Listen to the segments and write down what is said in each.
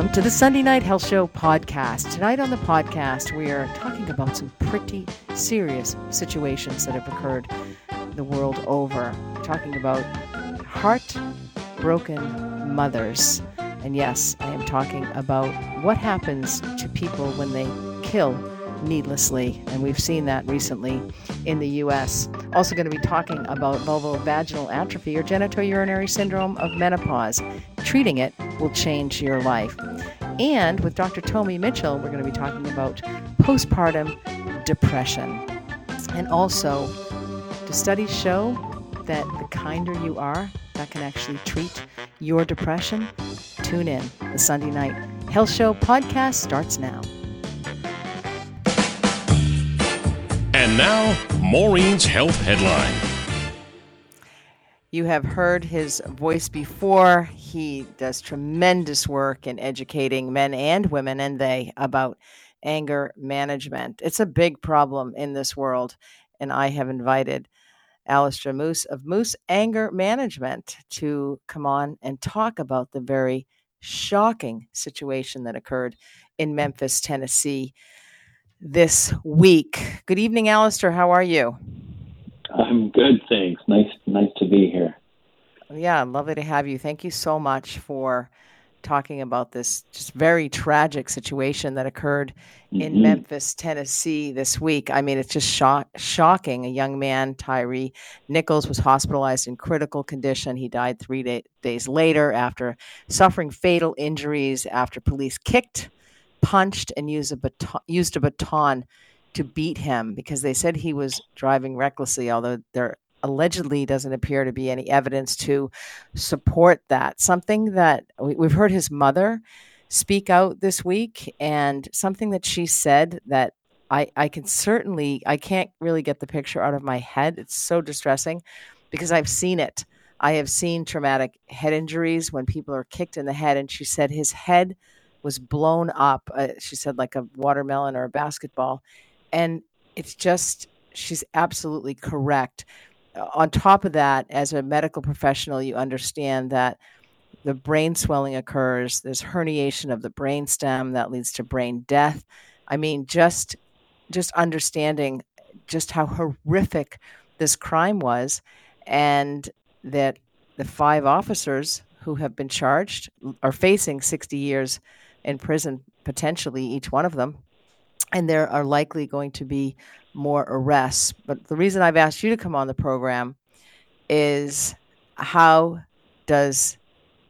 Welcome to the Sunday Night Health Show podcast. Tonight on the podcast, we are talking about some pretty serious situations that have occurred the world over. We're talking about heartbroken mothers. And yes, I am talking about what happens to people when they kill needlessly. And we've seen that recently in the U.S. Also, going to be talking about vulvovaginal atrophy or genitourinary syndrome of menopause. Treating it will change your life. And with Dr. Tomi Mitchell, we're going to be talking about postpartum depression. And also, do studies show that the kinder you are, that can actually treat your depression? Tune in. The Sunday Night Health Show podcast starts now. And now, Maureen's Health Headline. You have heard his voice before. He does tremendous work in educating men and women and they about anger management. It's a big problem in this world. And I have invited Alistair Moose of Moose Anger Management to come on and talk about the very shocking situation that occurred in Memphis, Tennessee this week. Good evening, Alistair. How are you? I'm good, thanks. Nice, nice to be here. Yeah, lovely to have you. Thank you so much for talking about this just very tragic situation that occurred in mm-hmm. Memphis, Tennessee this week. I mean, it's just shock, shocking. A young man, Tyre Nichols, was hospitalized in critical condition. He died three day- days later after suffering fatal injuries after police kicked punched and used a baton, used a baton to beat him because they said he was driving recklessly, although there allegedly doesn't appear to be any evidence to support that. Something that we've heard his mother speak out this week, and something that she said that I, I can certainly, I can't really get the picture out of my head. It's so distressing because I've seen it. I have seen traumatic head injuries when people are kicked in the head, and she said his head was blown up. Uh, she said like a watermelon or a basketball, and it's just she's absolutely correct. On top of that, as a medical professional, you understand that the brain swelling occurs. There's herniation of the brain stem that leads to brain death. I mean, just just understanding just how horrific this crime was, and that the five officers who have been charged are facing 60 years in prison, potentially each one of them. And there are likely going to be more arrests. But the reason I've asked you to come on the program is how does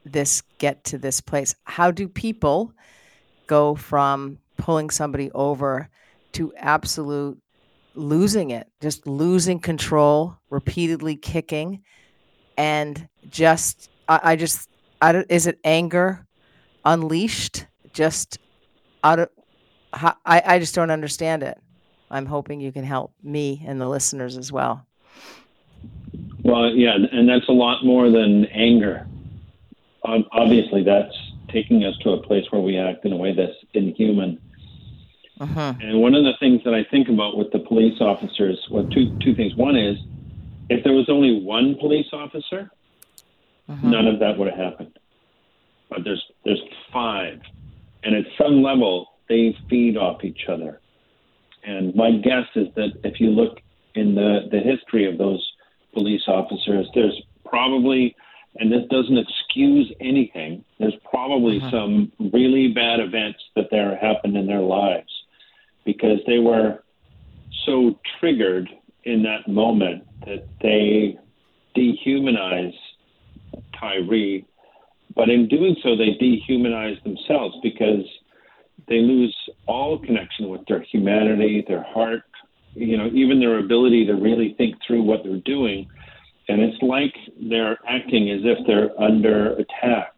this get to this place? How do people go from pulling somebody over to absolute losing it, just losing control, repeatedly kicking, and just, I, I just, I is it anger unleashed? Just out of I, I just don't understand it. I'm hoping you can help me and the listeners as well. Well, yeah, and that's a lot more than anger. Obviously, that's taking us to a place where we act in a way that's inhuman. Uh-huh. And one of the things that I think about with the police officers, well, two two things. One is, if there was only one police officer, uh-huh. none of that would have happened. But there's there's five and at some level, they feed off each other. And my guess is that if you look in the, the history of those police officers, there's probably, and this doesn't excuse anything, there's probably uh-huh. some really bad events that there happened in their lives because they were so triggered in that moment that they dehumanize Tyre but in doing so, they dehumanize themselves because they lose all connection with their humanity, their heart, you know, even their ability to really think through what they're doing. And it's like they're acting as if they're under attack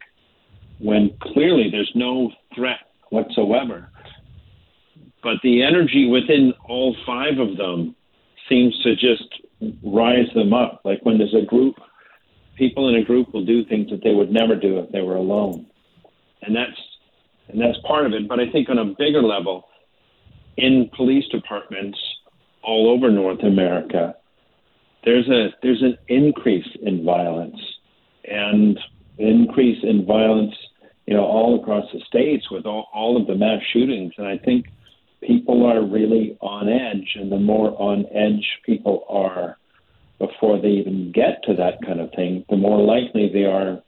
when clearly there's no threat whatsoever. But the energy within all five of them seems to just rise them up. Like when there's a group people in a group will do things that they would never do if they were alone, and that's and that's part of it. But I think on a bigger level, in police departments all over North America, there's a there's an increase in violence, and increase in violence you know, all across the states with all, all of the mass shootings. And I think people are really on edge, and the more on edge people are before they even get to that kind of thing, the more likely they are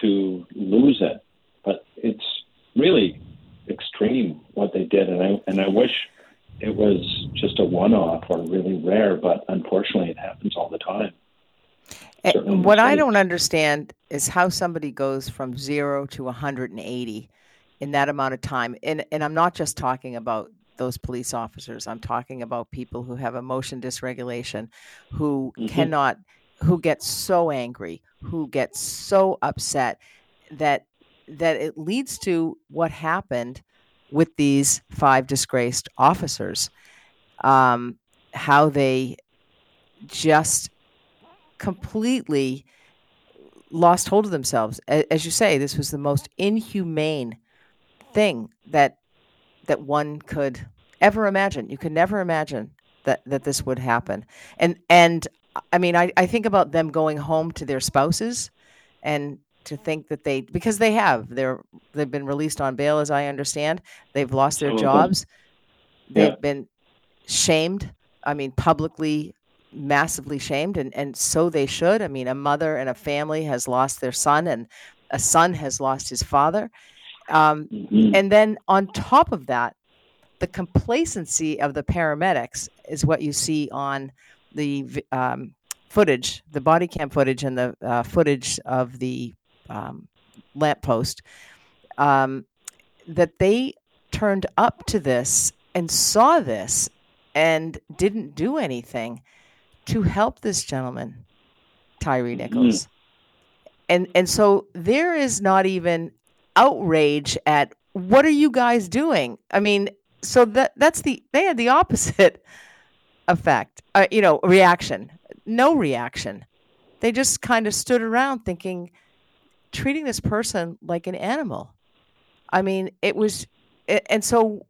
to lose it. But it's really extreme what they did, and I and I wish it was just a one-off or really rare, but unfortunately, it happens all the time. Eh, what I don't understand is how somebody goes from zero to 180 in that amount of time. And, and I'm not just talking about those police officers. I'm talking about people who have emotion dysregulation, who mm-hmm. cannot, who get so angry, who get so upset that that it leads to what happened with these five disgraced officers. Um, how they just completely lost hold of themselves. As you say, this was the most inhumane thing that that one could ever imagine. You could never imagine that that this would happen. And and I mean, I, I think about them going home to their spouses, and to think that they because they have they're they've been released on bail, as I understand. They've lost their jobs. They've yeah. been shamed. I mean, publicly massively shamed and, and so they should. I mean, a mother and a family has lost their son and a son has lost his father. Um, mm-hmm. And then on top of that, the complacency of the paramedics is what you see on the um, footage, the body cam footage and the uh, footage of the um, lamppost, um, that they turned up to this and saw this and didn't do anything to help this gentleman, Tyre Nichols. Mm. And and so there is not even outrage at what are you guys doing? I mean, so that that's the they had the opposite effect. Uh, you know, reaction. No reaction. They just kind of stood around thinking treating this person like an animal. I mean, it was and so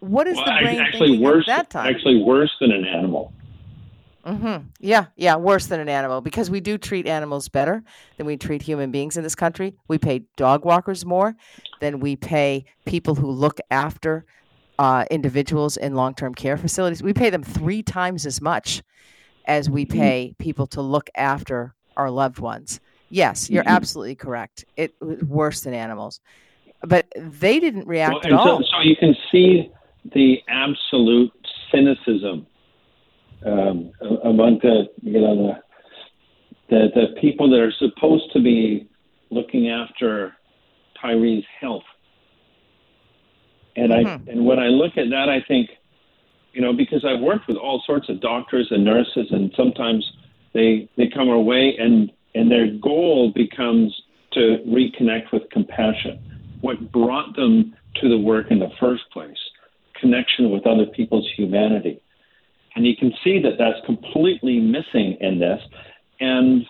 what is well, the brain actually worse that time? Actually worse than an animal. Mm-hmm. Yeah, yeah, worse than an animal because we do treat animals better than we treat human beings in this country. We pay dog walkers more than we pay people who look after uh, individuals in long term care facilities. We pay them three times as much as we mm-hmm. pay people to look after our loved ones. Yes, you're mm-hmm. absolutely correct. It was worse than animals, but they didn't react well, at all. So, so you can see the absolute cynicism um, among the you know the, the the people that are supposed to be looking after Tyre's health. And mm-hmm. I and when I look at that, I think, you know, because I've worked with all sorts of doctors and nurses, and sometimes they they come our way, and and their goal becomes to reconnect with compassion. What brought them to the work in the first place? Connection with other people's humanity. And you can see that that's completely missing in this. And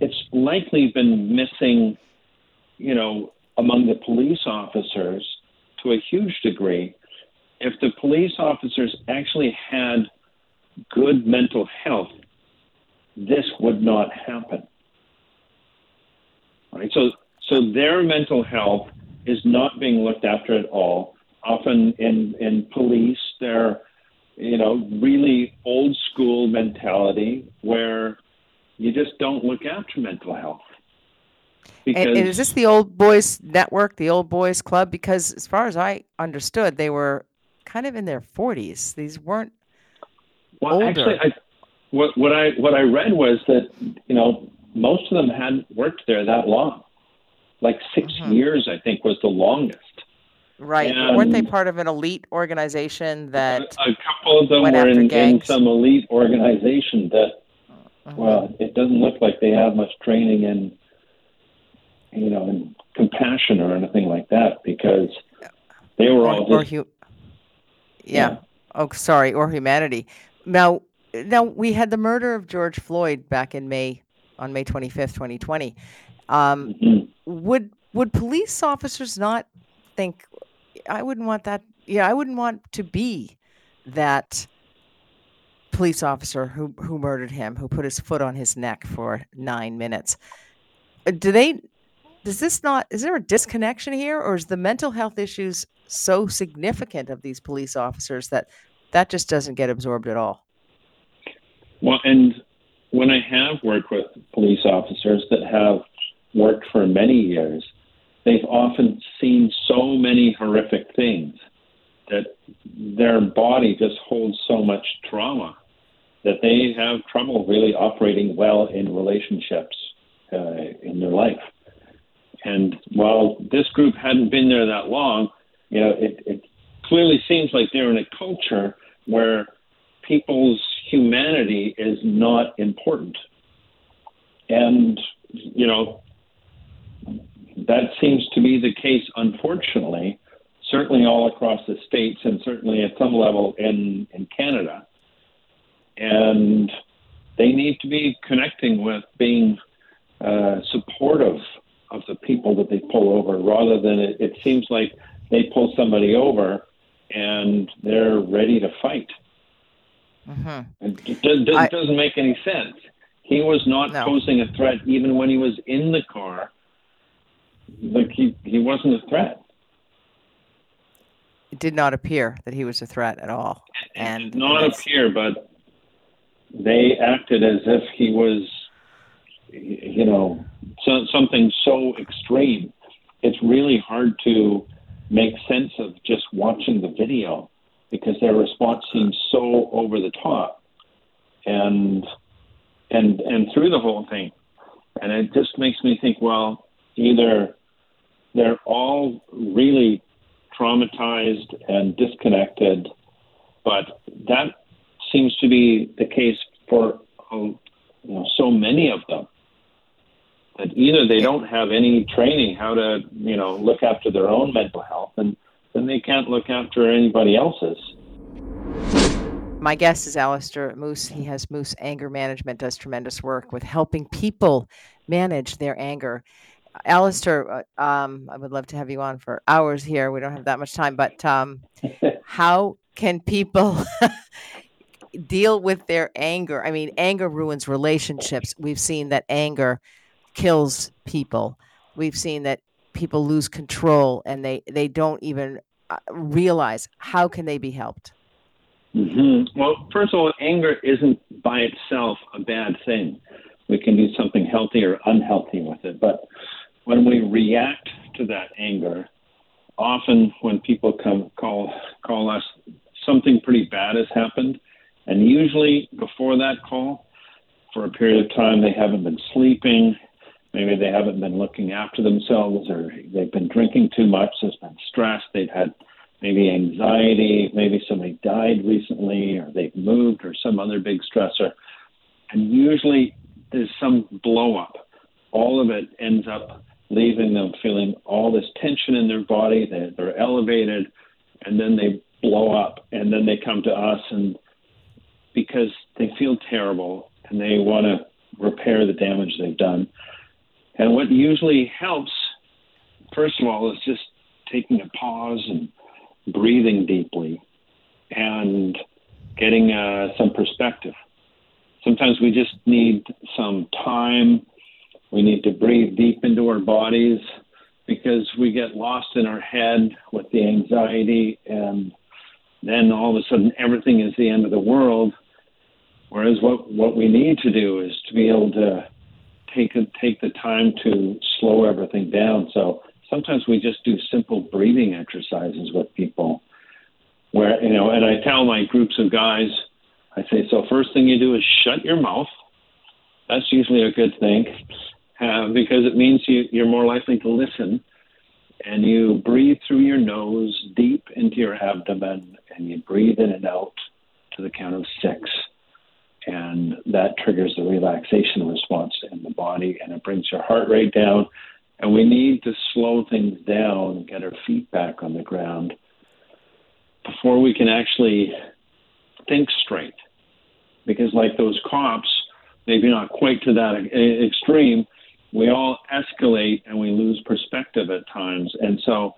it's likely been missing, you know, among the police officers to a huge degree. If the police officers actually had good mental health, this would not happen. Right? So, so their mental health is not being looked after at all. Often in, in police, they're you know, really old school mentality where you just don't look after mental health. Because, and, and, is this the old boys network, the old boys club? Because as far as I understood, they were kind of in their forties. These weren't well, older. Actually, I, what, what I what I read was that you know most of them hadn't worked there that long, like 6 mm-hmm. years. I think was the longest. Right. And Weren't they part of an elite organization that a couple of them were in, in, some elite organization that uh-huh. well, it doesn't look like they have much training in you know, in compassion or anything like that because they were all or, just, or hu- yeah. yeah. Oh, sorry, or humanity. Now, now we had the murder of George Floyd back in May on May 25th, 2020. Um, mm-hmm. Would would police officers not think I wouldn't want that. Yeah, I wouldn't want to be that police officer who who murdered him, who put his foot on his neck for nine minutes. Uh, do they? does this not is there a disconnection here or is the mental health issues so significant of these police officers that that just doesn't get absorbed at all well and when i have worked with police officers that have worked for many years they've often seen so many horrific things that their body just holds so much trauma that they have trouble really operating well in relationships uh, in their life. And while this group hadn't been there that long, you know, it, it clearly seems like they're in a culture where people's humanity is not important. And, you know, that seems to be the case, unfortunately, certainly all across the states and certainly at some level in, in Canada. And they need to be connecting with being uh, supportive of the people that they pull over rather than it, it seems like they pull somebody over and they're ready to fight. Mm-hmm. It, doesn't make any sense. He was not no. posing a threat even when he was in the car. Like he, he wasn't a threat. It did not appear that he was a threat at all. And it did not appear, but they acted as if he was you know, so, something so extreme. It's really hard to make sense of just watching the video because their response seems so over the top and and and through the whole thing and it just makes me think well either they're all really traumatized and disconnected but that seems to be the case for um, you know, so many of them that either they don't have any training how to, you know, look after their own mental health, and then they can't look after anybody else's. My guest is Alistair Moose. He has Moose Anger Management, does tremendous work with helping people manage their anger. Alistair, uh, um, I would love to have you on for hours here. We don't have that much time, but um, how can people deal with their anger? I mean, anger ruins relationships. We've seen that anger kills people. We've seen that people lose control and they, they don't even uh, realize how can they be helped. Mm-hmm. Well, first of all, anger isn't by itself a bad thing. We can do something healthy or unhealthy with it. But when we react to that anger, often when people come call call us, something pretty bad has happened, and usually before that call, for a period of time, they haven't been sleeping, Maybe they haven't been looking after themselves or they've been drinking too much. There's been stress. They've had maybe anxiety. Maybe somebody died recently or they've moved or some other big stressor. And usually there's some blow up. All of it ends up leaving them feeling all this tension in their body. They're, they're elevated and then they blow up. And then they come to us and because they feel terrible and they want to repair the damage they've done. And what usually helps, first of all, is just taking a pause and breathing deeply and getting uh, some perspective. Sometimes we just need some time. We need to breathe deep into our bodies because we get lost in our head with the anxiety, and then all of a sudden everything is the end of the world. Whereas what, what we need to do is to be able to take take the time to slow everything down. So sometimes we just do simple breathing exercises with people, where you know, and I tell my groups of guys, I say, so first thing you do is shut your mouth. That's usually a good thing uh, because it means you, you're more likely to listen. And you breathe through your nose deep into your abdomen, and you breathe in and out to the count of six and that triggers the relaxation response in the body and it brings your heart rate down. And we need to slow things down, get our feet back on the ground before we can actually think straight. Because, like those cops, maybe not quite to that extreme, we all escalate and we lose perspective at times. And so,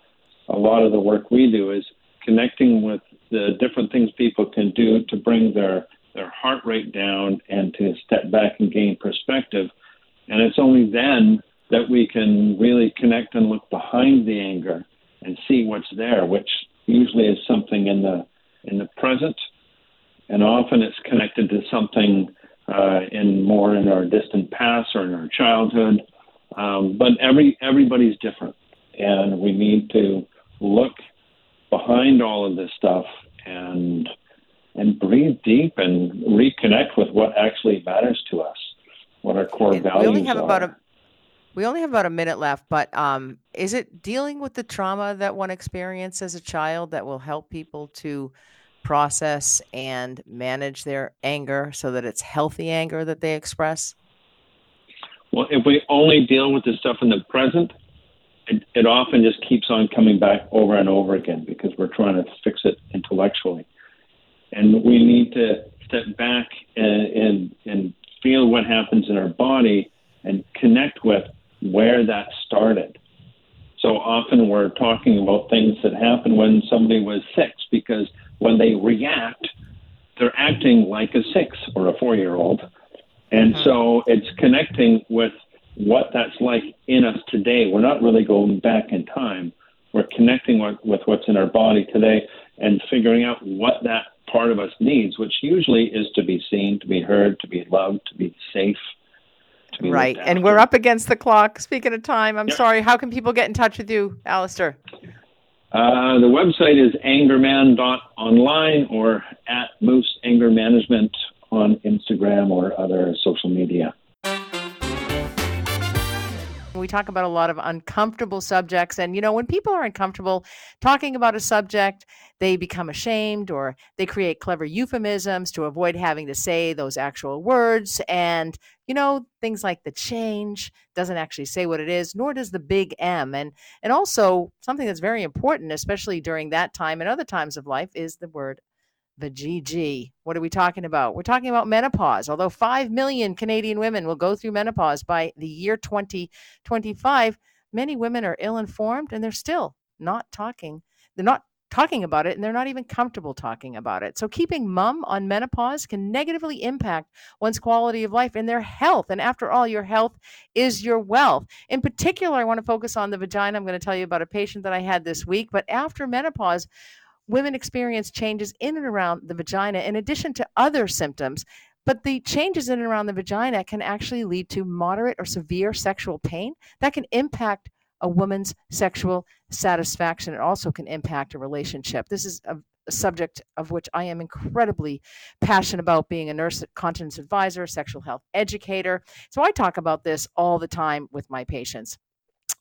a lot of the work we do is connecting with the different things people can do to bring their their heart rate down and to step back and gain perspective. And it's only then that we can really connect and look behind the anger and see what's there, which usually is something in the in the present, and often it's connected to something uh, in more in our distant past or in our childhood. Um, but every everybody's different, and we need to look behind all of this stuff and and breathe deep and reconnect with what actually matters to us, what our core and values we only have are. About a, we only have about a minute left, but um, is it dealing with the trauma that one experienced as a child that will help people to process and manage their anger so that it's healthy anger that they express? Well, if we only deal with the stuff in the present, it, it often just keeps on coming back over and over again because we're trying to fix it intellectually. And we need to step back and, and, and feel what happens in our body and connect with where that started. So often we're talking about things that happened when somebody was six because when they react, they're acting like a six or a four year old. And mm-hmm. so it's connecting with what that's like in us today. We're not really going back in time. We're connecting with, with what's in our body today and figuring out what that part of us needs, which usually is to be seen, to be heard, to be loved, to be safe. To be right. And we're up against the clock. Speaking of time, I'm yep. sorry. How can people get in touch with you, Alistair? Uh, the website is angerman.online or at Moose Anger Management on Instagram or other social media. We talk about a lot of uncomfortable subjects. And, you know, when people are uncomfortable talking about a subject, they become ashamed or they create clever euphemisms to avoid having to say those actual words. And, you know, things like the change doesn't actually say what it is, nor does the big M. And, and also, something that's very important, especially during that time and other times of life, is the word the GG. What are we talking about? We're talking about menopause. Although 5 million Canadian women will go through menopause by the year 2025, many women are ill informed and they're still not talking. They're not talking about it and they're not even comfortable talking about it. So keeping mum on menopause can negatively impact one's quality of life and their health. And after all, your health is your wealth. In particular, I want to focus on the vagina. I'm going to tell you about a patient that I had this week, but after menopause, women experience changes in and around the vagina in addition to other symptoms. But the changes in and around the vagina can actually lead to moderate or severe sexual pain that can impact a woman's sexual satisfaction. It also can impact a relationship. This is a, a subject of which I am incredibly passionate about being a nurse continence advisor, sexual health educator. So I talk about this all the time with my patients.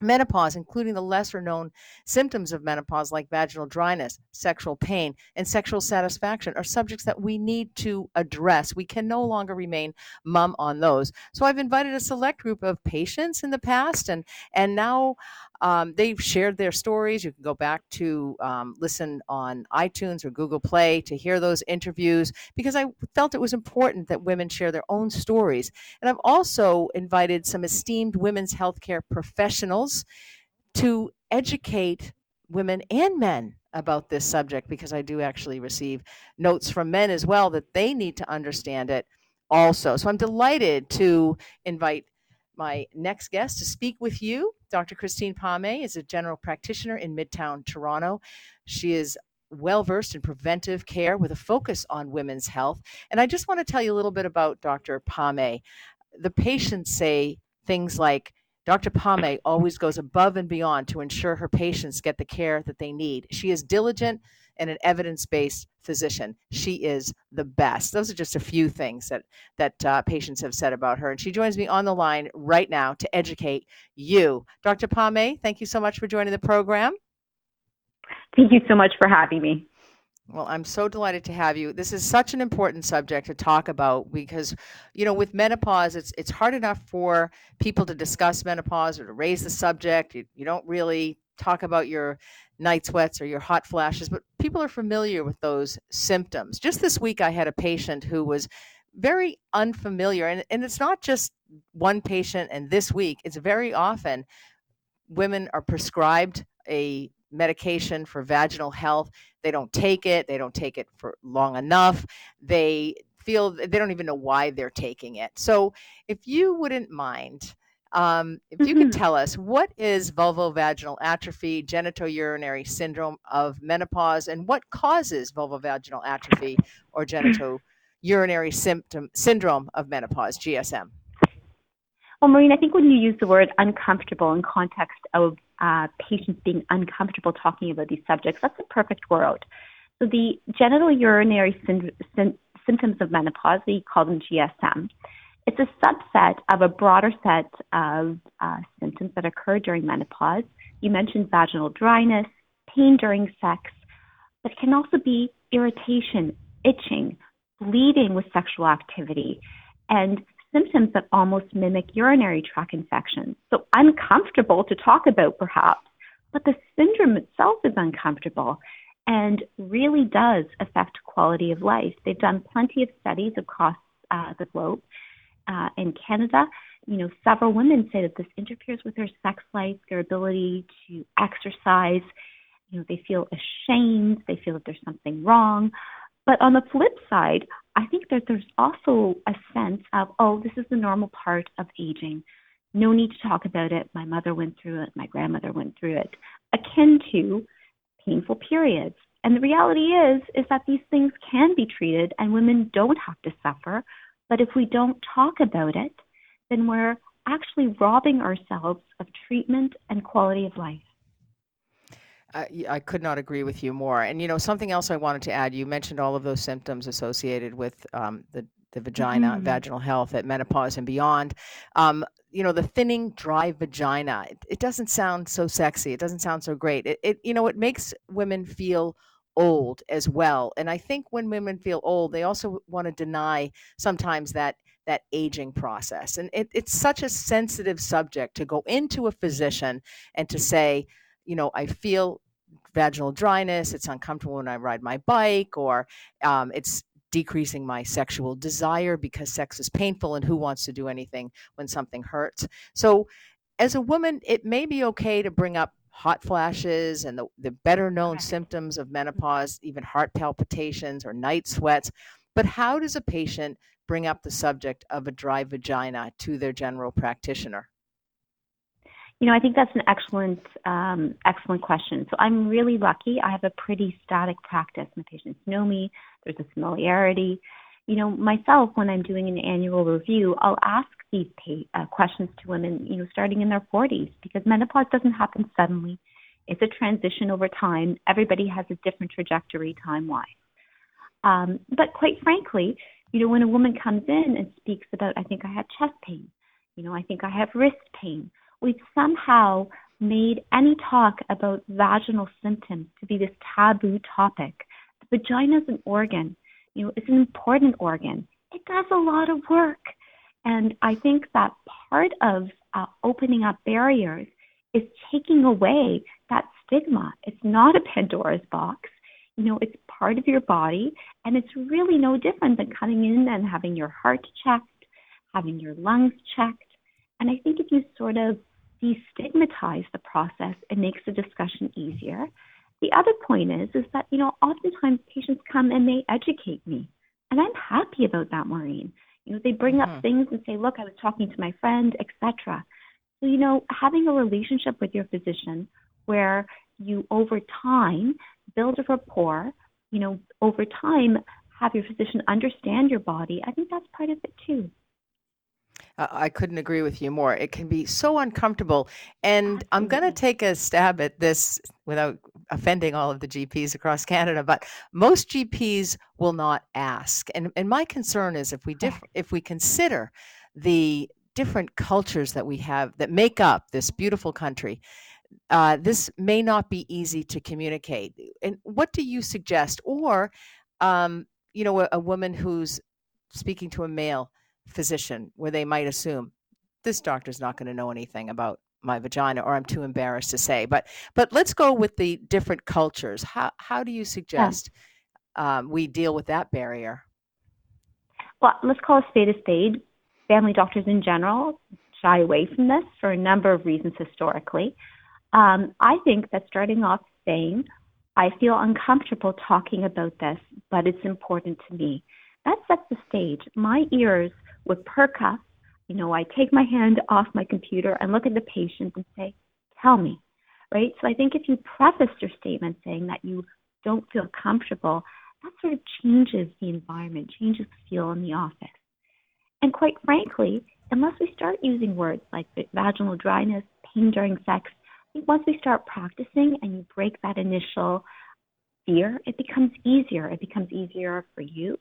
Menopause, including the lesser known symptoms of menopause like vaginal dryness, sexual pain, and sexual satisfaction, are subjects that we need to address. We can no longer remain mum on those. So I've invited a select group of patients in the past, and and now um, they've shared their stories. You can go back to um, listen on iTunes or Google Play to hear those interviews because I felt it was important that women share their own stories. And I've also invited some esteemed women's healthcare professionals to educate women and men about this subject because I do actually receive notes from men as well that they need to understand it also. So I'm delighted to invite my next guest to speak with you. Dr. Christine Palmay is a general practitioner in Midtown Toronto. She is well versed in preventive care with a focus on women's health. And I just want to tell you a little bit about Dr. Palmay. The patients say things like, Dr. Palmay always goes above and beyond to ensure her patients get the care that they need. She is diligent and an evidence-based physician. She is the best. Those are just a few things that that uh, patients have said about her, and she joins me on the line right now to educate you, Dr. Palmay. Thank you so much for joining the program. Thank you so much for having me. Well, I'm so delighted to have you. This is such an important subject to talk about because, you know, with menopause, it's it's hard enough for people to discuss menopause or to raise the subject. You, you don't really talk about your night sweats or your hot flashes, but people are familiar with those symptoms. Just this week, I had a patient who was very unfamiliar, and, and it's not just one patient, and this week, it's very often women are prescribed a medication for vaginal health. They don't take it, they don't take it for long enough. They feel they don't even know why they're taking it. So, if you wouldn't mind Um, if you could tell us what is vulvovaginal atrophy, genitourinary syndrome of menopause, and what causes vulvovaginal atrophy or genitourinary symptom syndrome of menopause, GSM? Well, Maureen, I think when you use the word uncomfortable in context of uh, patients being uncomfortable talking about these subjects, that's a perfect word. So the genital urinary sy- symptoms of menopause, we call them GSM. It's a subset of a broader set of uh, symptoms that occur during menopause. You mentioned vaginal dryness, pain during sex, but it can also be irritation, itching, bleeding with sexual activity, and symptoms that almost mimic urinary tract infections. So uncomfortable to talk about perhaps, but the syndrome itself is uncomfortable and really does affect quality of life. They've done plenty of studies across uh, the globe. Uh, in Canada, you know, several women say that this interferes with their sex life, their ability to exercise. You know, they feel ashamed, they feel that there's something wrong. But on the flip side, I think that there's also a sense of, oh, this is the normal part of aging. No need to talk about it. My mother went through it. My grandmother went through it. Akin to painful periods. And the reality is, is that these things can be treated and women don't have to suffer. But if we don't talk about it, then we're actually robbing ourselves of treatment and quality of life. I could not agree with you more. And you know, something else I wanted to add. You mentioned all of those symptoms associated with um, the the vagina, mm-hmm. vaginal health at menopause and beyond. Um, you know, the thinning, dry vagina. It, it, doesn't sound so sexy. It doesn't sound so great. It, it, you know, it makes women feel old as well. And I think when women feel old, they also want to deny sometimes that that aging process. And it, it's such a sensitive subject to go into a physician and to say, you know, I feel vaginal dryness, it's uncomfortable when I ride my bike, or um, it's decreasing my sexual desire because sex is painful and who wants to do anything when something hurts. So, as a woman, it may be okay to bring up hot flashes and the, the better known symptoms of menopause, even heart palpitations or night sweats. But how does a patient bring up the subject of a dry vagina to their general practitioner? You know, I think that's an excellent, um, excellent question. So I'm really lucky. I have a pretty static practice. My patients know me. There's a familiarity. You know, myself, when I'm doing an annual review, I'll ask these uh, questions to women, you know, starting in their 40s, because menopause doesn't happen suddenly. It's a transition over time. Everybody has a different trajectory time-wise. Um, but quite frankly, you know, when a woman comes in and speaks about, I think I have chest pain, you know, I think I have wrist pain, we've somehow made any talk about vaginal symptoms to be this taboo topic. The vagina is an organ, you know, it's an important organ. It does a lot of work. And I think that part of uh, opening up barriers is taking away that stigma. It's not a Pandora's box. You know, it's part of your body, and it's really no different than coming in and having your heart checked, having your lungs checked. And I think if you sort of destigmatize the process, it makes the discussion easier. The other point is is that you know oftentimes patients come and they educate me, and I'm happy about that, Maureen. You know they bring mm-hmm. up things and say, "Look, I was talking to my friend, etc." So you know having a relationship with your physician where you over time build a rapport, you know over time have your physician understand your body. I think that's part of it too. I couldn't agree with you more. It can be so uncomfortable. And I'm going to take a stab at this without offending all of the GPs across Canada, but most GPs will not ask. And, and my concern is if we diff- if we consider the different cultures that we have that make up this beautiful country, uh, this may not be easy to communicate. And what do you suggest? Or, um, you know, a, a woman who's speaking to a male physician where they might assume this doctor's not going to know anything about my vagina or I'm too embarrassed to say. But but let's go with the different cultures. How how do you suggest yeah. um, we deal with that barrier? Well, let's call a spade a spade. Family doctors in general shy away from this for a number of reasons historically. Um, I think that starting off saying, I feel uncomfortable talking about this, but it's important to me. That sets the stage. My ears perk up. You know, I take my hand off my computer and look at the patient and say, tell me, right? So I think if you preface your statement saying that you don't feel comfortable, that sort of changes the environment, changes the feel in the office. And quite frankly, unless we start using words like vaginal dryness, pain during sex, I think once we start practicing and you break that initial fear, it becomes easier. It becomes easier for you.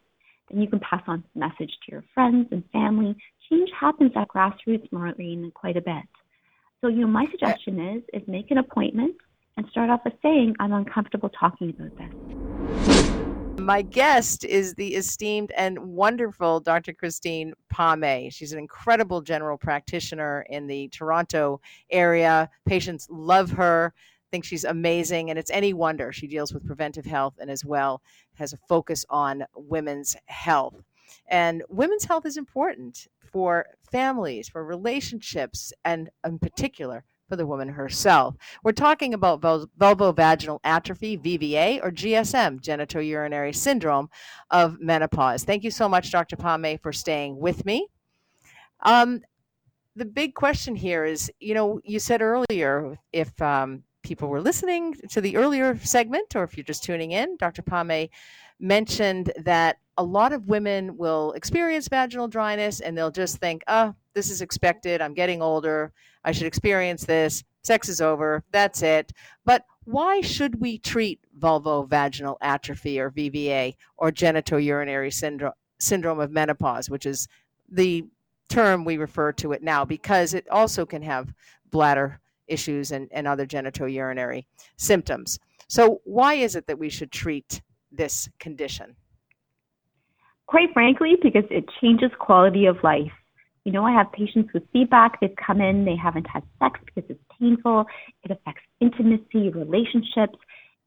Then you can pass on the message to your friends and family. Change happens at grassroots, Maureen, quite a bit. So, you know, my suggestion is is make an appointment and start off with saying, I'm uncomfortable talking about this. My guest is the esteemed and wonderful Dr. Christine Palmay. She's an incredible general practitioner in the Toronto area. Patients love her, think she's amazing, and it's any wonder she deals with preventive health and as well has a focus on women's health. And women's health is important for families, for relationships, and in particular for the woman herself. We're talking about vulvovaginal atrophy, VVA, or GSM, genitourinary syndrome of menopause. Thank you so much, Dr. Palmay, for staying with me. Um, the big question here is you know, you said earlier if um, people were listening to the earlier segment, or if you're just tuning in, Dr. Palmay mentioned that a lot of women will experience vaginal dryness and they'll just think, oh, this is expected. I'm getting older. I should experience this. Sex is over. That's it. But why should we treat vulvovaginal atrophy or VVA or genitourinary syndrome, syndrome of menopause, which is the term we refer to it now, because it also can have bladder issues and, and other genitourinary symptoms. So, why is it that we should treat this condition? Quite frankly, because it changes quality of life. You know, I have patients with feedback. They've come in, they haven't had sex because it's painful. It affects intimacy, relationships.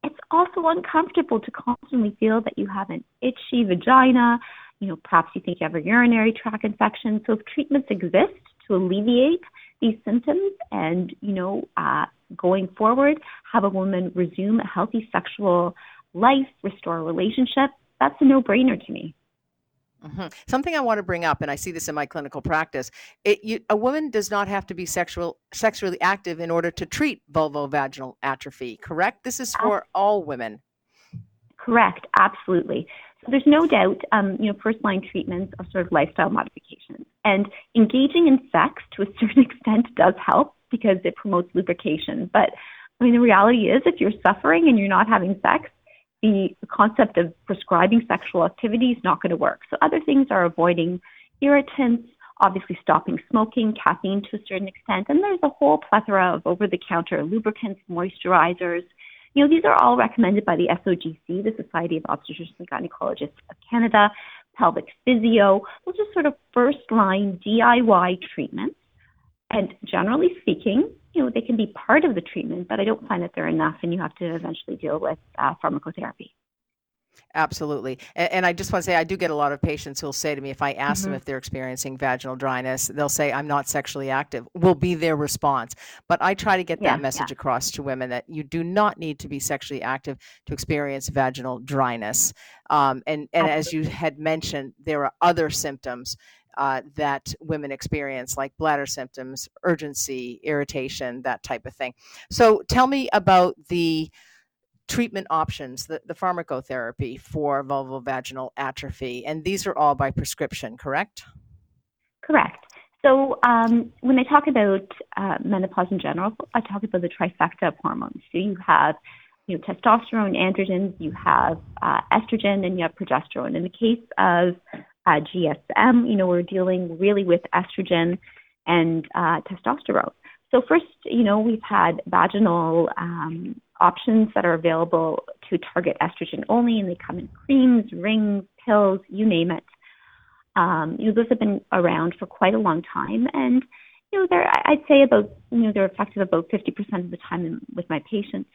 It's also uncomfortable to constantly feel that you have an itchy vagina. You know, perhaps you think you have a urinary tract infection. So, if treatments exist to alleviate these symptoms and, you know, uh, going forward, have a woman resume a healthy sexual life, restore a relationship, that's a no brainer to me. Mm-hmm. Something I want to bring up, and I see this in my clinical practice: it, you, a woman does not have to be sexual, sexually active in order to treat vulvovaginal atrophy. Correct? This is for all women. Correct. Absolutely. There's no doubt, um, you know, first-line treatments are sort of lifestyle modifications, and engaging in sex to a certain extent does help because it promotes lubrication. But I mean, the reality is, if you're suffering and you're not having sex, the concept of prescribing sexual activity is not going to work. So other things are avoiding irritants, obviously stopping smoking, caffeine to a certain extent, and there's a whole plethora of over-the-counter lubricants, moisturizers. You know, these are all recommended by the SOGC, the Society of Obstetricians and Gynecologists of Canada, pelvic physio. Those are sort of first-line DIY treatments. And generally speaking, you know, they can be part of the treatment, but I don't find that they're enough, and you have to eventually deal with uh, pharmacotherapy. Absolutely. And, and, I just want to say, I do get a lot of patients who'll say to me, if I ask mm-hmm. them if they're experiencing vaginal dryness, they'll say, I'm not sexually active, will be their response. But I try to get yeah, that message yeah. across to women that you do not need to be sexually active to experience vaginal dryness. Um, and and as you had mentioned, there are other symptoms uh, that women experience, like bladder symptoms, urgency, irritation, that type of thing. So tell me about the treatment options, the, the pharmacotherapy for vulvovaginal atrophy. And these are all by prescription, correct? Correct. So um, when I talk about uh, menopause in general, I talk about the trifecta of hormones. So you have you know, testosterone, androgens, you have uh, estrogen, and you have progesterone. In the case of uh, GSM, you know, we're dealing really with estrogen and uh, testosterone. So first, you know, we've had vaginal um, options that are available to target estrogen only, and they come in creams, rings, pills, you name it. Um, you know, those have been around for quite a long time, and you know, they're I'd say about you know they're effective about 50% of the time with my patients.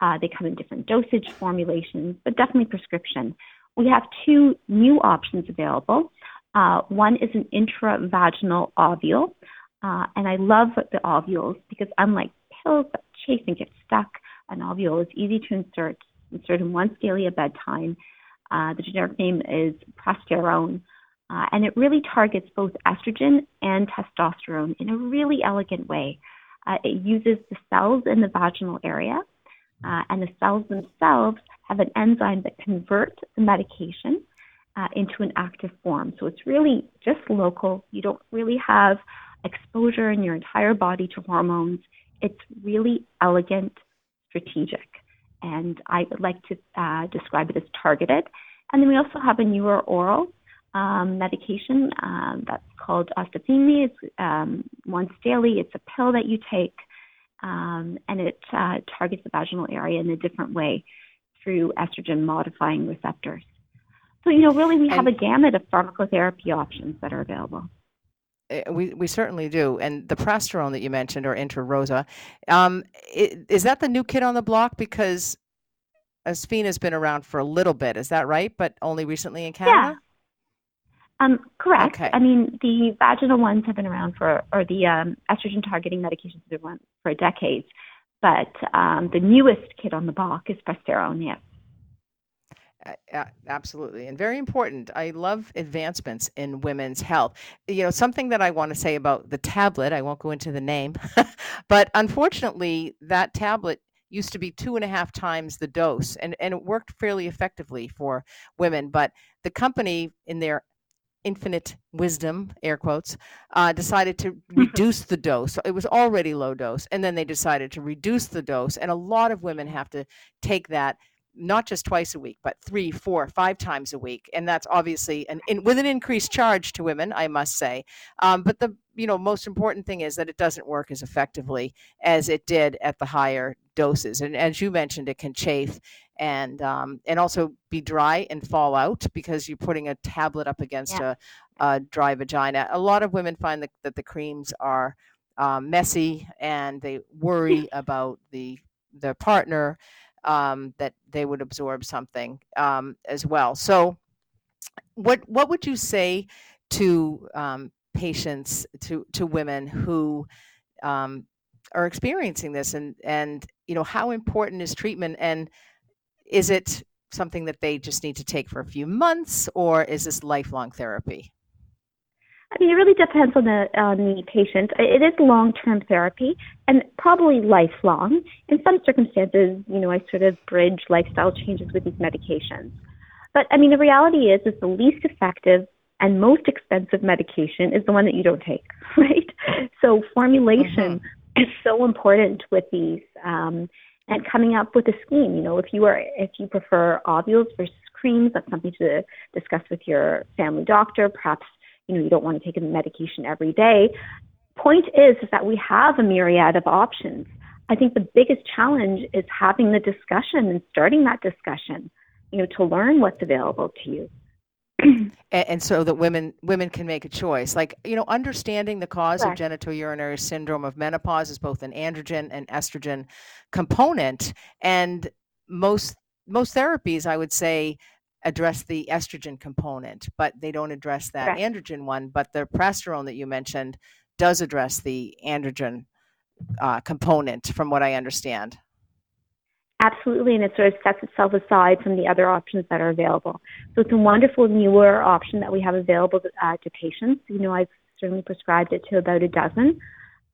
Uh, they come in different dosage formulations, but definitely prescription we have two new options available. Uh, one is an intravaginal ovule, uh, and I love the ovules because unlike pills that chafe and get stuck, an ovule is easy to insert, insert in once daily at bedtime. Uh, the generic name is prasterone. Uh, and it really targets both estrogen and testosterone in a really elegant way. Uh, it uses the cells in the vaginal area, uh, and the cells themselves have an enzyme that converts the medication uh, into an active form. So it's really just local. You don't really have exposure in your entire body to hormones. It's really elegant, strategic. And I would like to uh, describe it as targeted. And then we also have a newer oral um, medication um, that's called Ostathemi. It's um, once daily. It's a pill that you take, um, and it uh, targets the vaginal area in a different way through estrogen modifying receptors. So, you know, really we have a gamut of pharmacotherapy options that are available. Eh, we, we certainly do. And the prasterone that you mentioned, or Intrarosa, um, is that the new kid on the block? Because Osphena has been around for a little bit, is that right? But only recently in Canada? Yeah. Um, correct. Okay. I mean, the vaginal ones have been around for, or the um, estrogen targeting medications have been around for decades. But um, the newest kid on the block is prasterone, yes. Absolutely, and very important. I love advancements in women's health. You know, something that I want to say about the tablet, I won't go into the name, but unfortunately, that tablet used to be two and a half times the dose, and, and it worked fairly effectively for women. But the company, in their infinite wisdom, air quotes, uh, decided to reduce the dose. It was already low dose, and then they decided to reduce the dose. And a lot of women have to take that not just twice a week, but three, four, five times a week, and that's obviously an in, with an increased charge to women, I must say. Um, but the you know most important thing is that it doesn't work as effectively as it did at the higher doses, and as you mentioned, it can chafe and um, and also be dry and fall out because you're putting a tablet up against yeah. a, a, dry vagina. A lot of women find that, that the creams are um, messy and they worry about the the partner um, that they would absorb something um, as well. So, what what would you say to um, patients to to women who um, are experiencing this, and and you know how important is treatment, and is it something that they just need to take for a few months, or is this lifelong therapy? I mean, it really depends on the on the patient. It is long term therapy and probably lifelong. In some circumstances, you know, I sort of bridge lifestyle changes with these medications. But I mean, the reality is, is the least effective and most expensive medication is the one that you don't take, right? So formulation mm-hmm. is so important with these, um, and coming up with a scheme. You know, if you are if you prefer ovules versus creams, that's something to discuss with your family doctor. Perhaps you know you don't want to take a medication every day. Point is, is that we have a myriad of options. I think the biggest challenge is having the discussion and starting that discussion, you know, to learn what's available to you. and, and, so that women women can make a choice like you know understanding the cause of genitourinary syndrome of menopause is both an androgen and estrogen component and most most therapies i would say address the estrogen component, but they don't address that Correct. androgen one. But the prasterone that you mentioned does address the androgen uh, component, from what I understand. Absolutely, and it sort of sets itself aside from the other options that are available. So it's a wonderful newer option that we have available to, uh, to patients. You know, I've certainly prescribed it to about a dozen,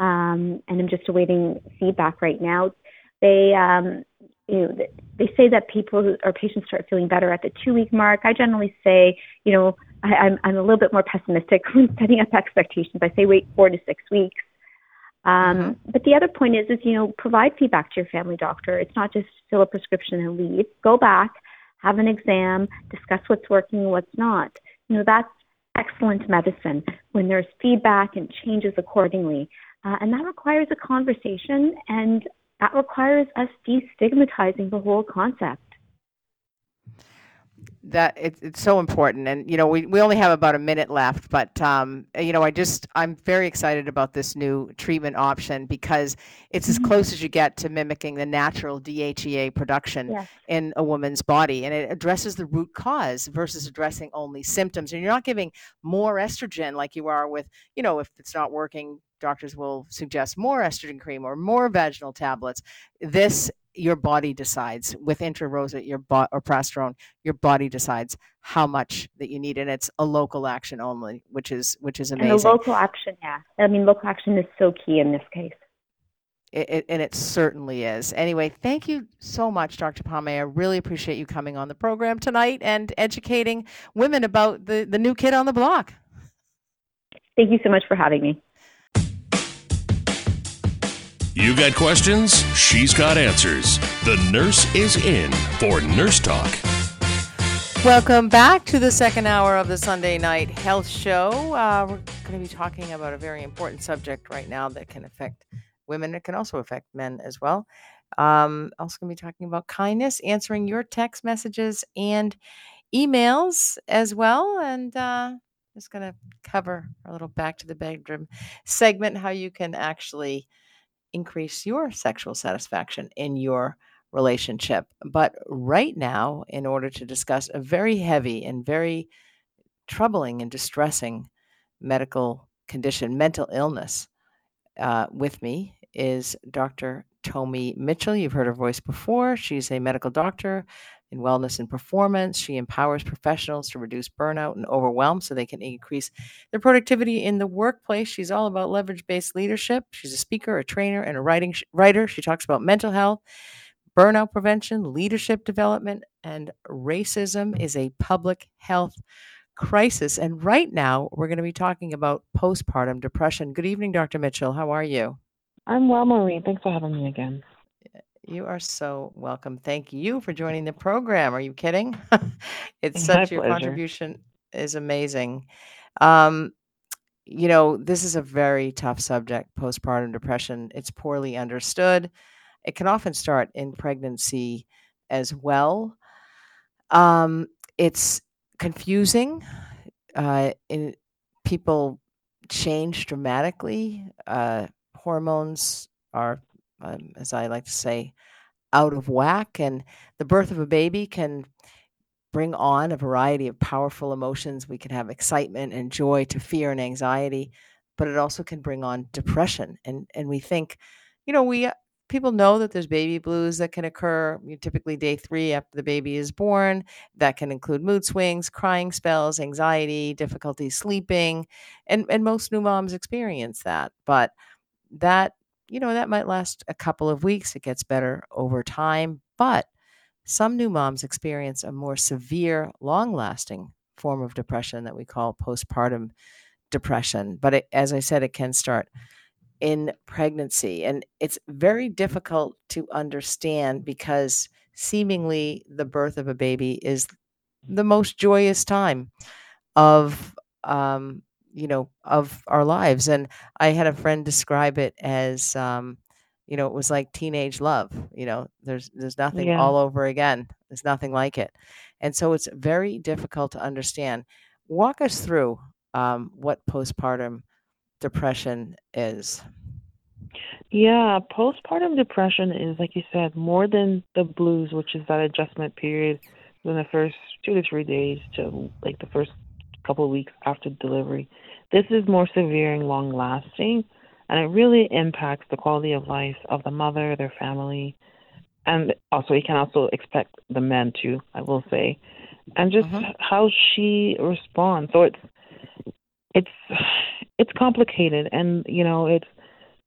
um, and I'm just awaiting feedback right now. They um, you know, they say that people or patients start feeling better at the two week mark. I generally say, you know, I, I'm, I'm a little bit more pessimistic when setting up expectations. I say wait four to six weeks. Um, mm-hmm. But the other point is, is you know, provide feedback to your family doctor. It's not just fill a prescription and leave. Go back, have an exam, discuss what's working and what's not. You know, that's excellent medicine when there's feedback and changes accordingly. Uh, and that requires a conversation and that requires us destigmatizing the whole concept that it, it's so important and you know we, we only have about a minute left but um, you know i just i'm very excited about this new treatment option because it's mm-hmm. as close as you get to mimicking the natural dhea production yes. in a woman's body and it addresses the root cause versus addressing only symptoms and you're not giving more estrogen like you are with you know if it's not working doctors will suggest more estrogen cream or more vaginal tablets this your body decides with intrarosa your bo- or prasterone your body decides how much that you need and it's a local action only which is which is amazing and the local action yeah i mean local action is so key in this case it, it, and it certainly is. Anyway, thank you so much, Dr. Palmay. I really appreciate you coming on the program tonight and educating women about the, the new kid on the block. Thank you so much for having me. You got questions? She's got answers. The nurse is in for Nurse Talk. Welcome back to the second hour of the Sunday Night Health Show. Uh, we're going to be talking about a very important subject right now that can affect women. It can also affect men as well. Um, also, going to be talking about kindness, answering your text messages and emails as well. And uh, just going to cover a little back to the bedroom segment how you can actually increase your sexual satisfaction in your relationship. But right now, in order to discuss a very heavy and very troubling and distressing medical condition, mental illness, uh, with me is Dr. Tomi Mitchell. You've heard her voice before. She's a medical doctor in wellness and performance. She empowers professionals to reduce burnout and overwhelm so they can increase their productivity in the workplace. She's all about leverage based leadership. She's a speaker, a trainer, and a writing sh- writer. She talks about mental health, burnout prevention, leadership development, and racism is a public health crisis. And right now, we're going to be talking about postpartum depression. Good evening, Dr. Mitchell. How are you? I'm well, Maureen. Thanks for having me again. You are so welcome. Thank you for joining the program. Are you kidding? it's My such your pleasure. contribution is amazing. Um, you know, this is a very tough subject, postpartum depression. It's poorly understood. It can often start in pregnancy as well. Um, it's confusing. Uh, in, people change dramatically. Uh, hormones are, um, as I like to say, out of whack, and the birth of a baby can bring on a variety of powerful emotions. We can have excitement and joy to fear and anxiety, but it also can bring on depression. And and we think, you know, we people know that there's baby blues that can occur typically day three after the baby is born. That can include mood swings, crying spells, anxiety, difficulty sleeping, and and most new moms experience that. But that you know that might last a couple of weeks. It gets better over time, but some new moms experience a more severe, long lasting form of depression that we call postpartum depression. But it, as I said, it can start in pregnancy. And it's very difficult to understand because seemingly the birth of a baby is the most joyous time of um, you know of our lives and i had a friend describe it as um, you know it was like teenage love you know there's there's nothing Yeah. all over again there's nothing like it and so it's very difficult to understand walk us through um, what postpartum depression is Yeah, postpartum depression is, like you said, more than the blues, which is that adjustment period in the first two to three days to like the first couple of weeks after delivery. This is more severe and long lasting, and it really impacts the quality of life of the mother, their family, and also you can also expect the men too, I will say, and just Mhm. how she responds. So it's it's it's complicated, and you know it's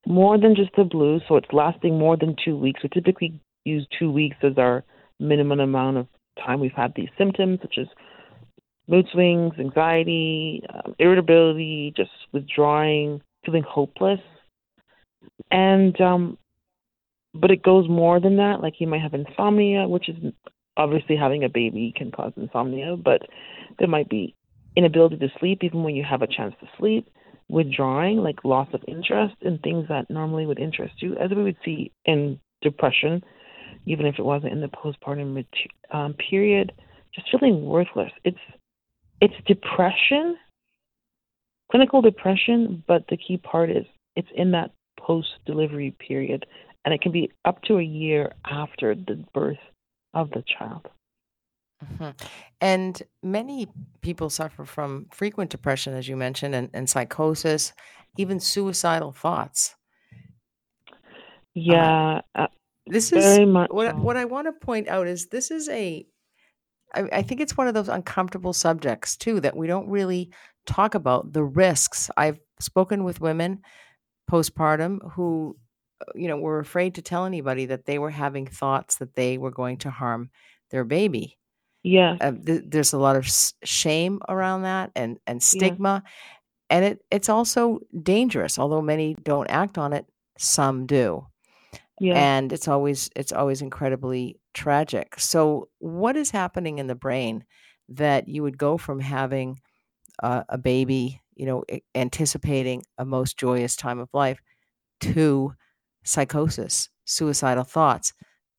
more than just the blues. So it's lasting more than two weeks. We typically use two weeks as our minimum amount of time we've had these symptoms, such as mood swings, anxiety, um, irritability, just withdrawing, feeling hopeless, and um, but it goes more than that. Like you might have insomnia, which is obviously having a baby can cause insomnia, but there might be inability to sleep even when you have a chance to sleep, withdrawing, like loss of interest in things that normally would interest you, as we would see in depression, even if it wasn't in the postpartum um, period, just feeling worthless. It's it's depression, clinical depression, but the key part is it's in that post delivery period, and it can be up to a year after the birth of the child. Mhm. And many people suffer from frequent depression, as you mentioned, and, and psychosis, even suicidal thoughts. Yeah, uh, This is Very much what so. what I want to point out is this is a I, I think it's one of those uncomfortable subjects too that we don't really talk about the risks. I've spoken with women postpartum who uh, you know were afraid to tell anybody that they were having thoughts that they were going to harm their baby. Yeah. Uh, th- there's a lot of s- shame around that and and stigma and it it's also dangerous although many don't act on it some do Yeah. and it's always it's always incredibly tragic. So what is happening in the brain that you would go from having a, a baby you know anticipating a most joyous time of life to psychosis suicidal thoughts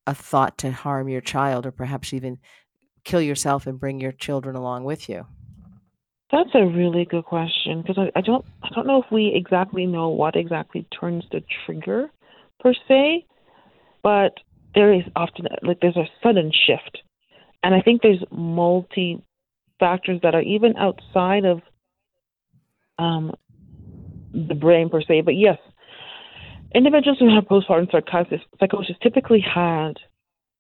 a thought to harm your child or perhaps even kill yourself and bring your children along with you? That's a really good question because I, I don't I don't know if we exactly know what exactly turns the trigger per se, but there is often like there's a sudden shift, and I think there's multi factors that are even outside of um, the brain per se. But yes, individuals who have postpartum psychosis, psychosis typically had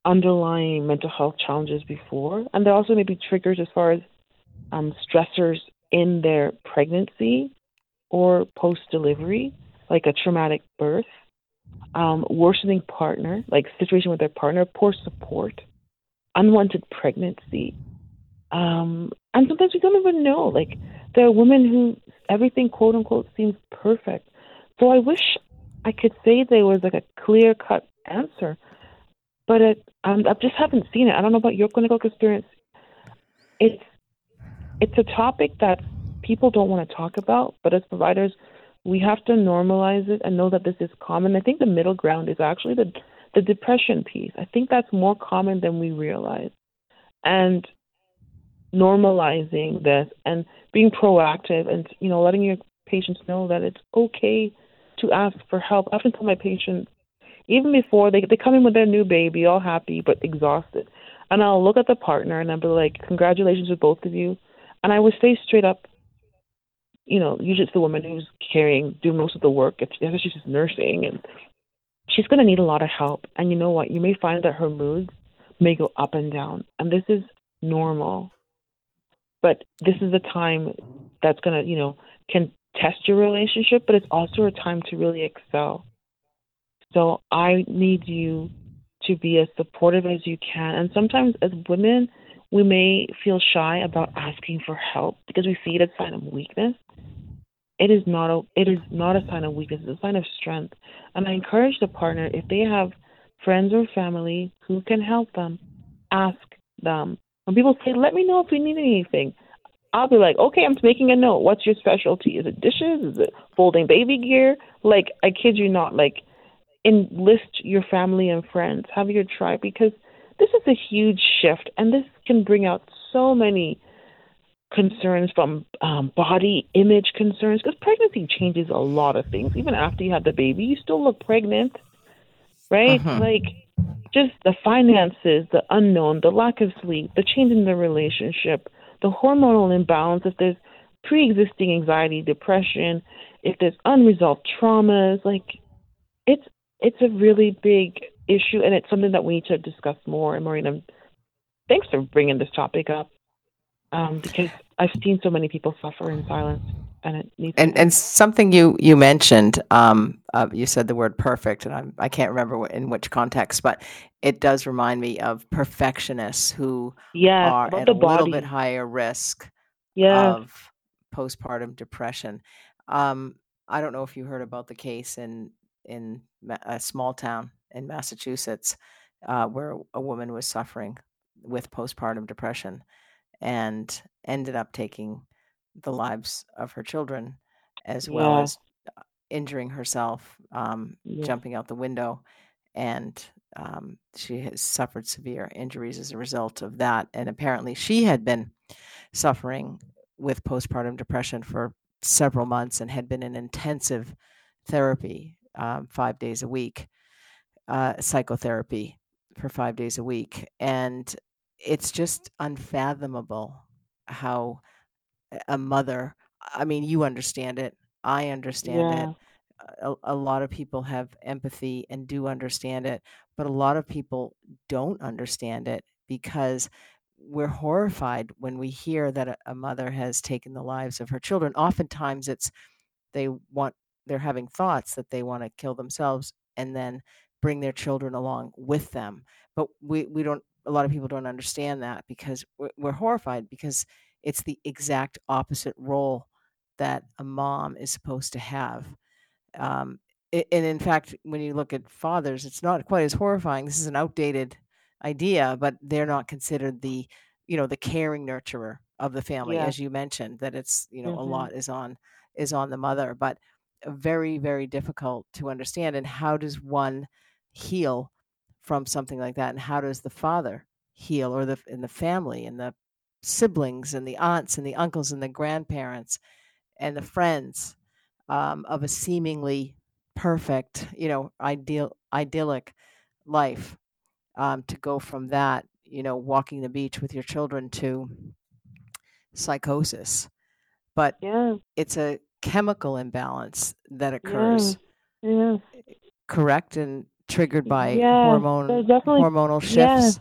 underlying mental health challenges before, and there also may be triggers as far as um, stressors in their pregnancy or post delivery, like a traumatic birth, um, worsening partner, like situation with their partner, poor support, unwanted pregnancy. Um, and sometimes we don't even know. Like there are women who everything quote unquote seems perfect. So I wish I could say there was like a clear cut answer, but it, um, I just haven't seen it. I don't know about your clinical experience. It's it's a topic that people don't want to talk about, but as providers, we have to normalize it and know that this is common. I think the middle ground is actually the the depression piece. I think that's more common than we realize. And normalizing this and being proactive and you know letting your patients know that it's okay to ask for help. I often tell my patients even before they they come in with their new baby, all happy but exhausted, and I'll look at the partner and I'll be like, "Congratulations with both of you," and I would say straight up, you know, usually it's the woman who's carrying, doing most of the work. If if she's just nursing, and she's going to need a lot of help. And you know what? You may find that her moods may go up and down, and this is normal. But this is a time that's going to, you know, can test your relationship, but it's also a time to really excel. So I need you to be as supportive as you can. And sometimes as women, we may feel shy about asking for help because we see it as a sign of weakness. It is not a it is not a sign of weakness, it's a sign of strength. And I encourage the partner if they have friends or family who can help them, ask them. When people say, Let me know if you need anything, I'll be like, Okay, I'm making a note. What's your specialty? Is it dishes? Is it folding baby gear? Like I kid you not, like enlist your family and friends, have your tribe because this is a huge shift and this can bring out so many concerns from um, body image concerns because pregnancy changes a lot of things. Even after you have the baby, you still look pregnant, right? Mhm. Like just the finances, the unknown, the lack of sleep, the change in the relationship, the hormonal imbalance, if there's pre existing anxiety, depression, if there's unresolved traumas, like it's it's a really big issue and it's something that we need to discuss more. And Marina, thanks for bringing this topic up um, because I've seen so many people suffer in silence, and it needs. and and something you you mentioned um uh, you said the word perfect and I'm, i can't remember what, in which context but it does remind me of perfectionists who yeah, are at the a little bit higher risk yeah, of postpartum depression. Um i don't know if you heard about the case in in a small town in massachusetts uh, where a woman was suffering with postpartum depression and ended up taking the lives of her children as well as uh, injuring herself, um, Yeah. jumping out the window, and um, she has suffered severe injuries as a result of that. And apparently, she had been suffering with postpartum depression for several months and had been in intensive therapy um, five days a week, uh, psychotherapy for five days a week. And it's just unfathomable how a mother, I mean, you understand it, I understand Yeah. it. a, a, lot of people have empathy and do understand it, but a lot of people don't understand it because we're horrified when we hear that a, a mother has taken the lives of her children. Oftentimes, it's they want they're having thoughts that they want to kill themselves and then bring their children along with them. But we we don't. A lot of people don't understand that because we're, we're horrified because it's the exact opposite role that a mom is supposed to have. Um, and in fact, when you look at fathers, it's not quite as horrifying. This is an outdated idea, but they're not considered the, you know, the caring nurturer of the family, yeah. as you mentioned. That it's, you know, mm-hmm. a lot is on is on the mother, but very very difficult to understand. And how does one heal from something like that? And how does the father heal, or the in the family and the siblings and the aunts and the uncles and the grandparents and the friends um, of a seemingly perfect, you know, ideal idyllic life um, to go from that, you know, walking the beach with your children to psychosis. But yeah. it's a chemical imbalance that occurs. Yeah. yeah. Correct and triggered by hormone hormonal shifts.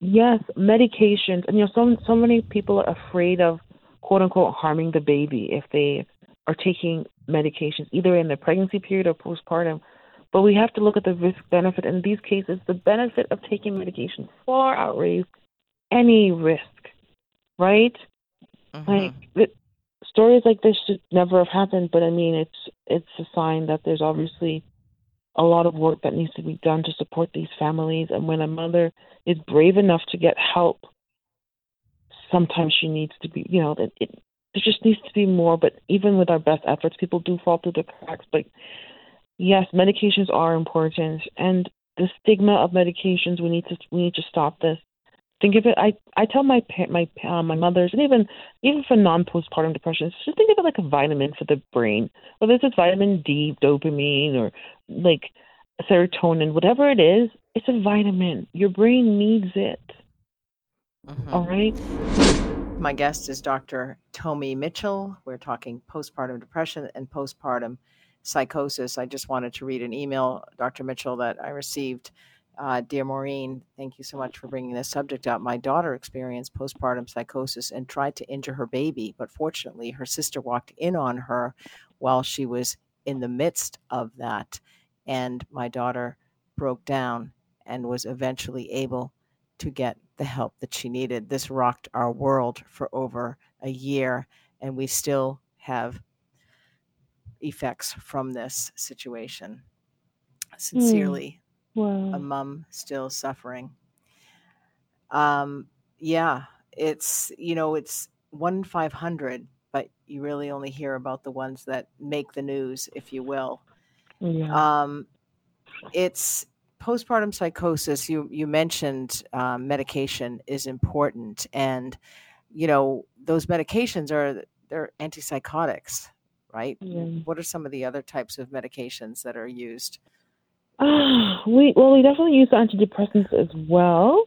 Yes, medications, and you know, so so many people are afraid of quote unquote harming the baby if they are taking medications either in the pregnancy period or postpartum. But we have to look at the risk benefit. In these cases, the benefit of taking medication far outweighs any risk, right? Mm-hmm. Like it, stories like this should never have happened, but I mean, it's it's a sign that there's obviously a lot of work that needs to be done to support these families. And when a mother is brave enough to get help, sometimes she needs to be, you know, it, it there just needs to be more. But even with our best efforts, people do fall through the cracks. But yes, medications are important, and the stigma of medications. We need to we need to stop this. Think of it. I I tell my my uh, my mothers, and even even for non postpartum depression, just think of it like a vitamin for the brain. Whether it's vitamin D, dopamine, or like serotonin, whatever it is, it's a vitamin. Your brain needs it. Mm-hmm. All right. My guest is Dr. Tomi Mitchell. We're talking postpartum depression and postpartum psychosis. I just wanted to read an email, Dr. Mitchell, that I received. Uh, Dear Maureen, thank you so much for bringing this subject up. My daughter experienced postpartum psychosis and tried to injure her baby, but fortunately, her sister walked in on her while she was in the midst of that. And my daughter broke down and was eventually able to get the help that she needed. This rocked our world for over a year, and we still have effects from this situation. Sincerely, mm. Wow. a mom still suffering. Um, yeah, it's you know it's one five hundred, but you really only hear about the ones that make the news, if you will. Yeah. Um, it's postpartum psychosis, you you mentioned um, medication is important, and you know those medications are they're antipsychotics, right? Yeah. What are some of the other types of medications that are used? Uh, we well, we definitely use antidepressants as well.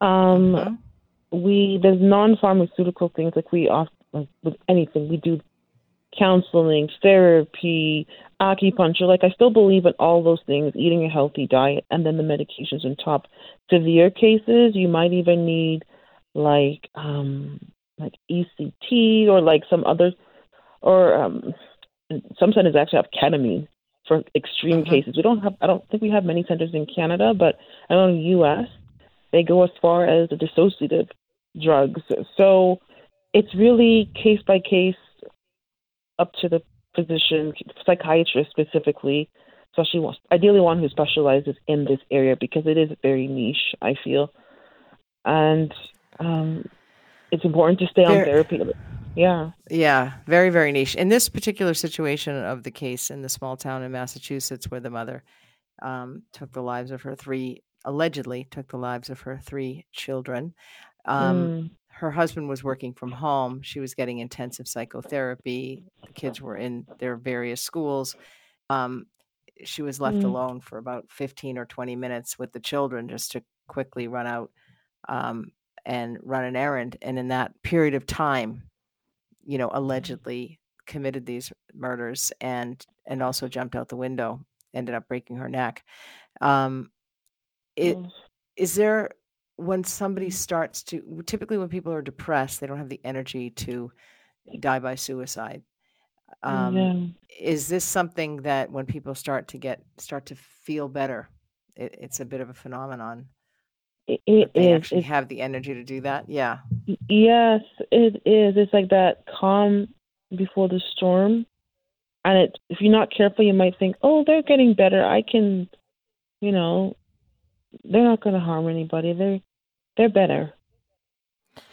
Um, mm-hmm. We there's non-pharmaceutical things like we often like with anything we do counseling, therapy, acupuncture. Like I still believe in all those things, eating a healthy diet, and then the medications on top. Severe cases, you might even need like um like ECT or like some other or um some centers actually have ketamine for extreme mm-hmm. cases. We don't have I don't think we have many centers in Canada, but I know in the US they go as far as the dissociative drugs. So it's really case by case up to the physician, psychiatrist specifically, especially one, ideally one who specializes in this area because it is very niche. I feel, and um, it's important to stay on therapy. Yeah. Yeah, very, very niche. In this particular situation of the case in the small town in Massachusetts where the mother um, took the lives of her three, allegedly took the lives of her three children, um, mm her husband was working from home. She was getting intensive psychotherapy. The kids were in their various schools. Um, she was left mm. alone for about 15 or 20 minutes with the children just to quickly run out um, and run an errand. And in that period of time, you know, allegedly committed these murders and and also jumped out the window, ended up breaking her neck. Um, it, Oh. is there when somebody starts to typically when people are depressed, they don't have the energy to die by suicide. Um, yeah. Is this something that when people start to get start to feel better, it, it's a bit of a phenomenon It, it they is. actually have the energy to do that? Yeah. Yes, it is. It's like that calm before the storm. And it, if you're not careful, you might think, oh, they're getting better. I can, you know, they're not going to harm anybody. They're, they're better.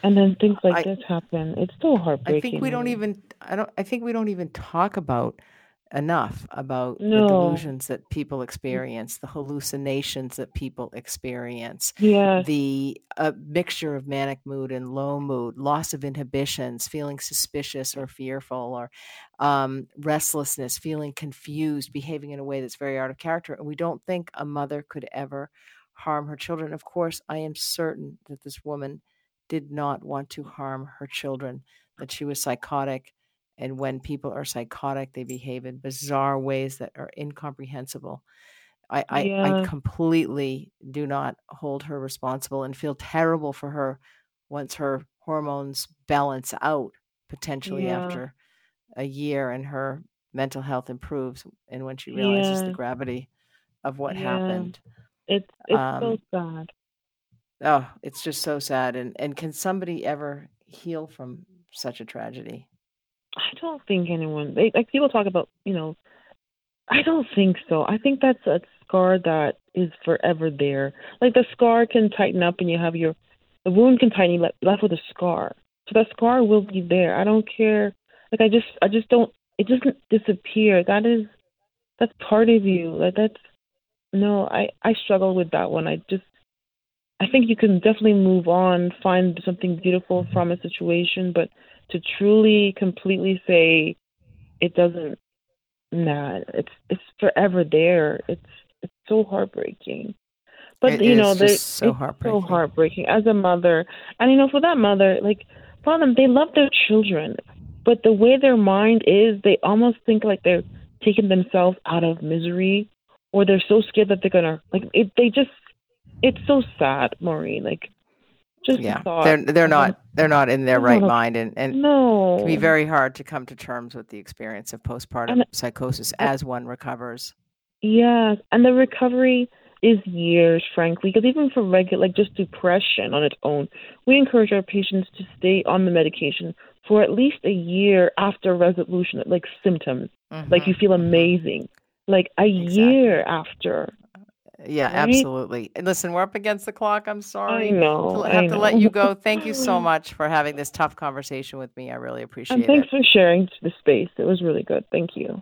And then things like I- this happen. It's so heartbreaking. I think we don't even I don't I think we don't even talk about enough about the No. delusions that people experience, the hallucinations that people experience, Yes. the uh, mixture of manic mood and low mood, loss of inhibitions, feeling suspicious or fearful, or um, restlessness, feeling confused, behaving in a way that's very out of character. And we don't think a mother could ever harm her children. Of course, I am certain that this woman did not want to harm her children, that she was psychotic. And when people are psychotic, they behave in bizarre ways that are incomprehensible. I, I, I completely do not hold her responsible and feel terrible for her once her hormones balance out potentially Yeah. after a year and her mental health improves and when she realizes the gravity of what Yeah. happened. It's, it's Um, so sad. Oh, it's just so sad. And and can somebody ever heal from such a tragedy? I don't think anyone they, like people talk about you know I don't think so. I think that's a scar that is forever there. Like the scar can tighten up and you have your the wound can tighten you left, left with a scar. So that scar will be there. I don't care. Like I just I just don't it doesn't disappear. That is that's part of you. Like that's no, I I struggle with that one. I just I think you can definitely move on, find something beautiful from a situation, but to truly completely say it doesn't nah it's it's forever there. It's it's so heartbreaking. But It you know just so it's heartbreaking. so heartbreaking. As a mother and you know for that mother like for them they love their children but the way their mind is they almost think like they're taking themselves out of misery or they're so scared that they're gonna like it they just it's so sad maureen. Like just Yeah. They're they're not they're not in their right mind and, and no it can be very hard to come to terms with the experience of postpartum And- psychosis as one recovers. Yes, and the recovery is years, frankly, because even for regular, like just depression on its own, we encourage our patients to stay on the medication for at least a year after resolution, like symptoms, like you Mhm. feel amazing, like a Exactly. year after. Yeah, right? absolutely. And listen, we're up against the clock. I'm sorry. I know. I have to let you go. Thank you so much for having this tough conversation with me. I really appreciate And it. thanks for sharing the space. It was really good. Thank you.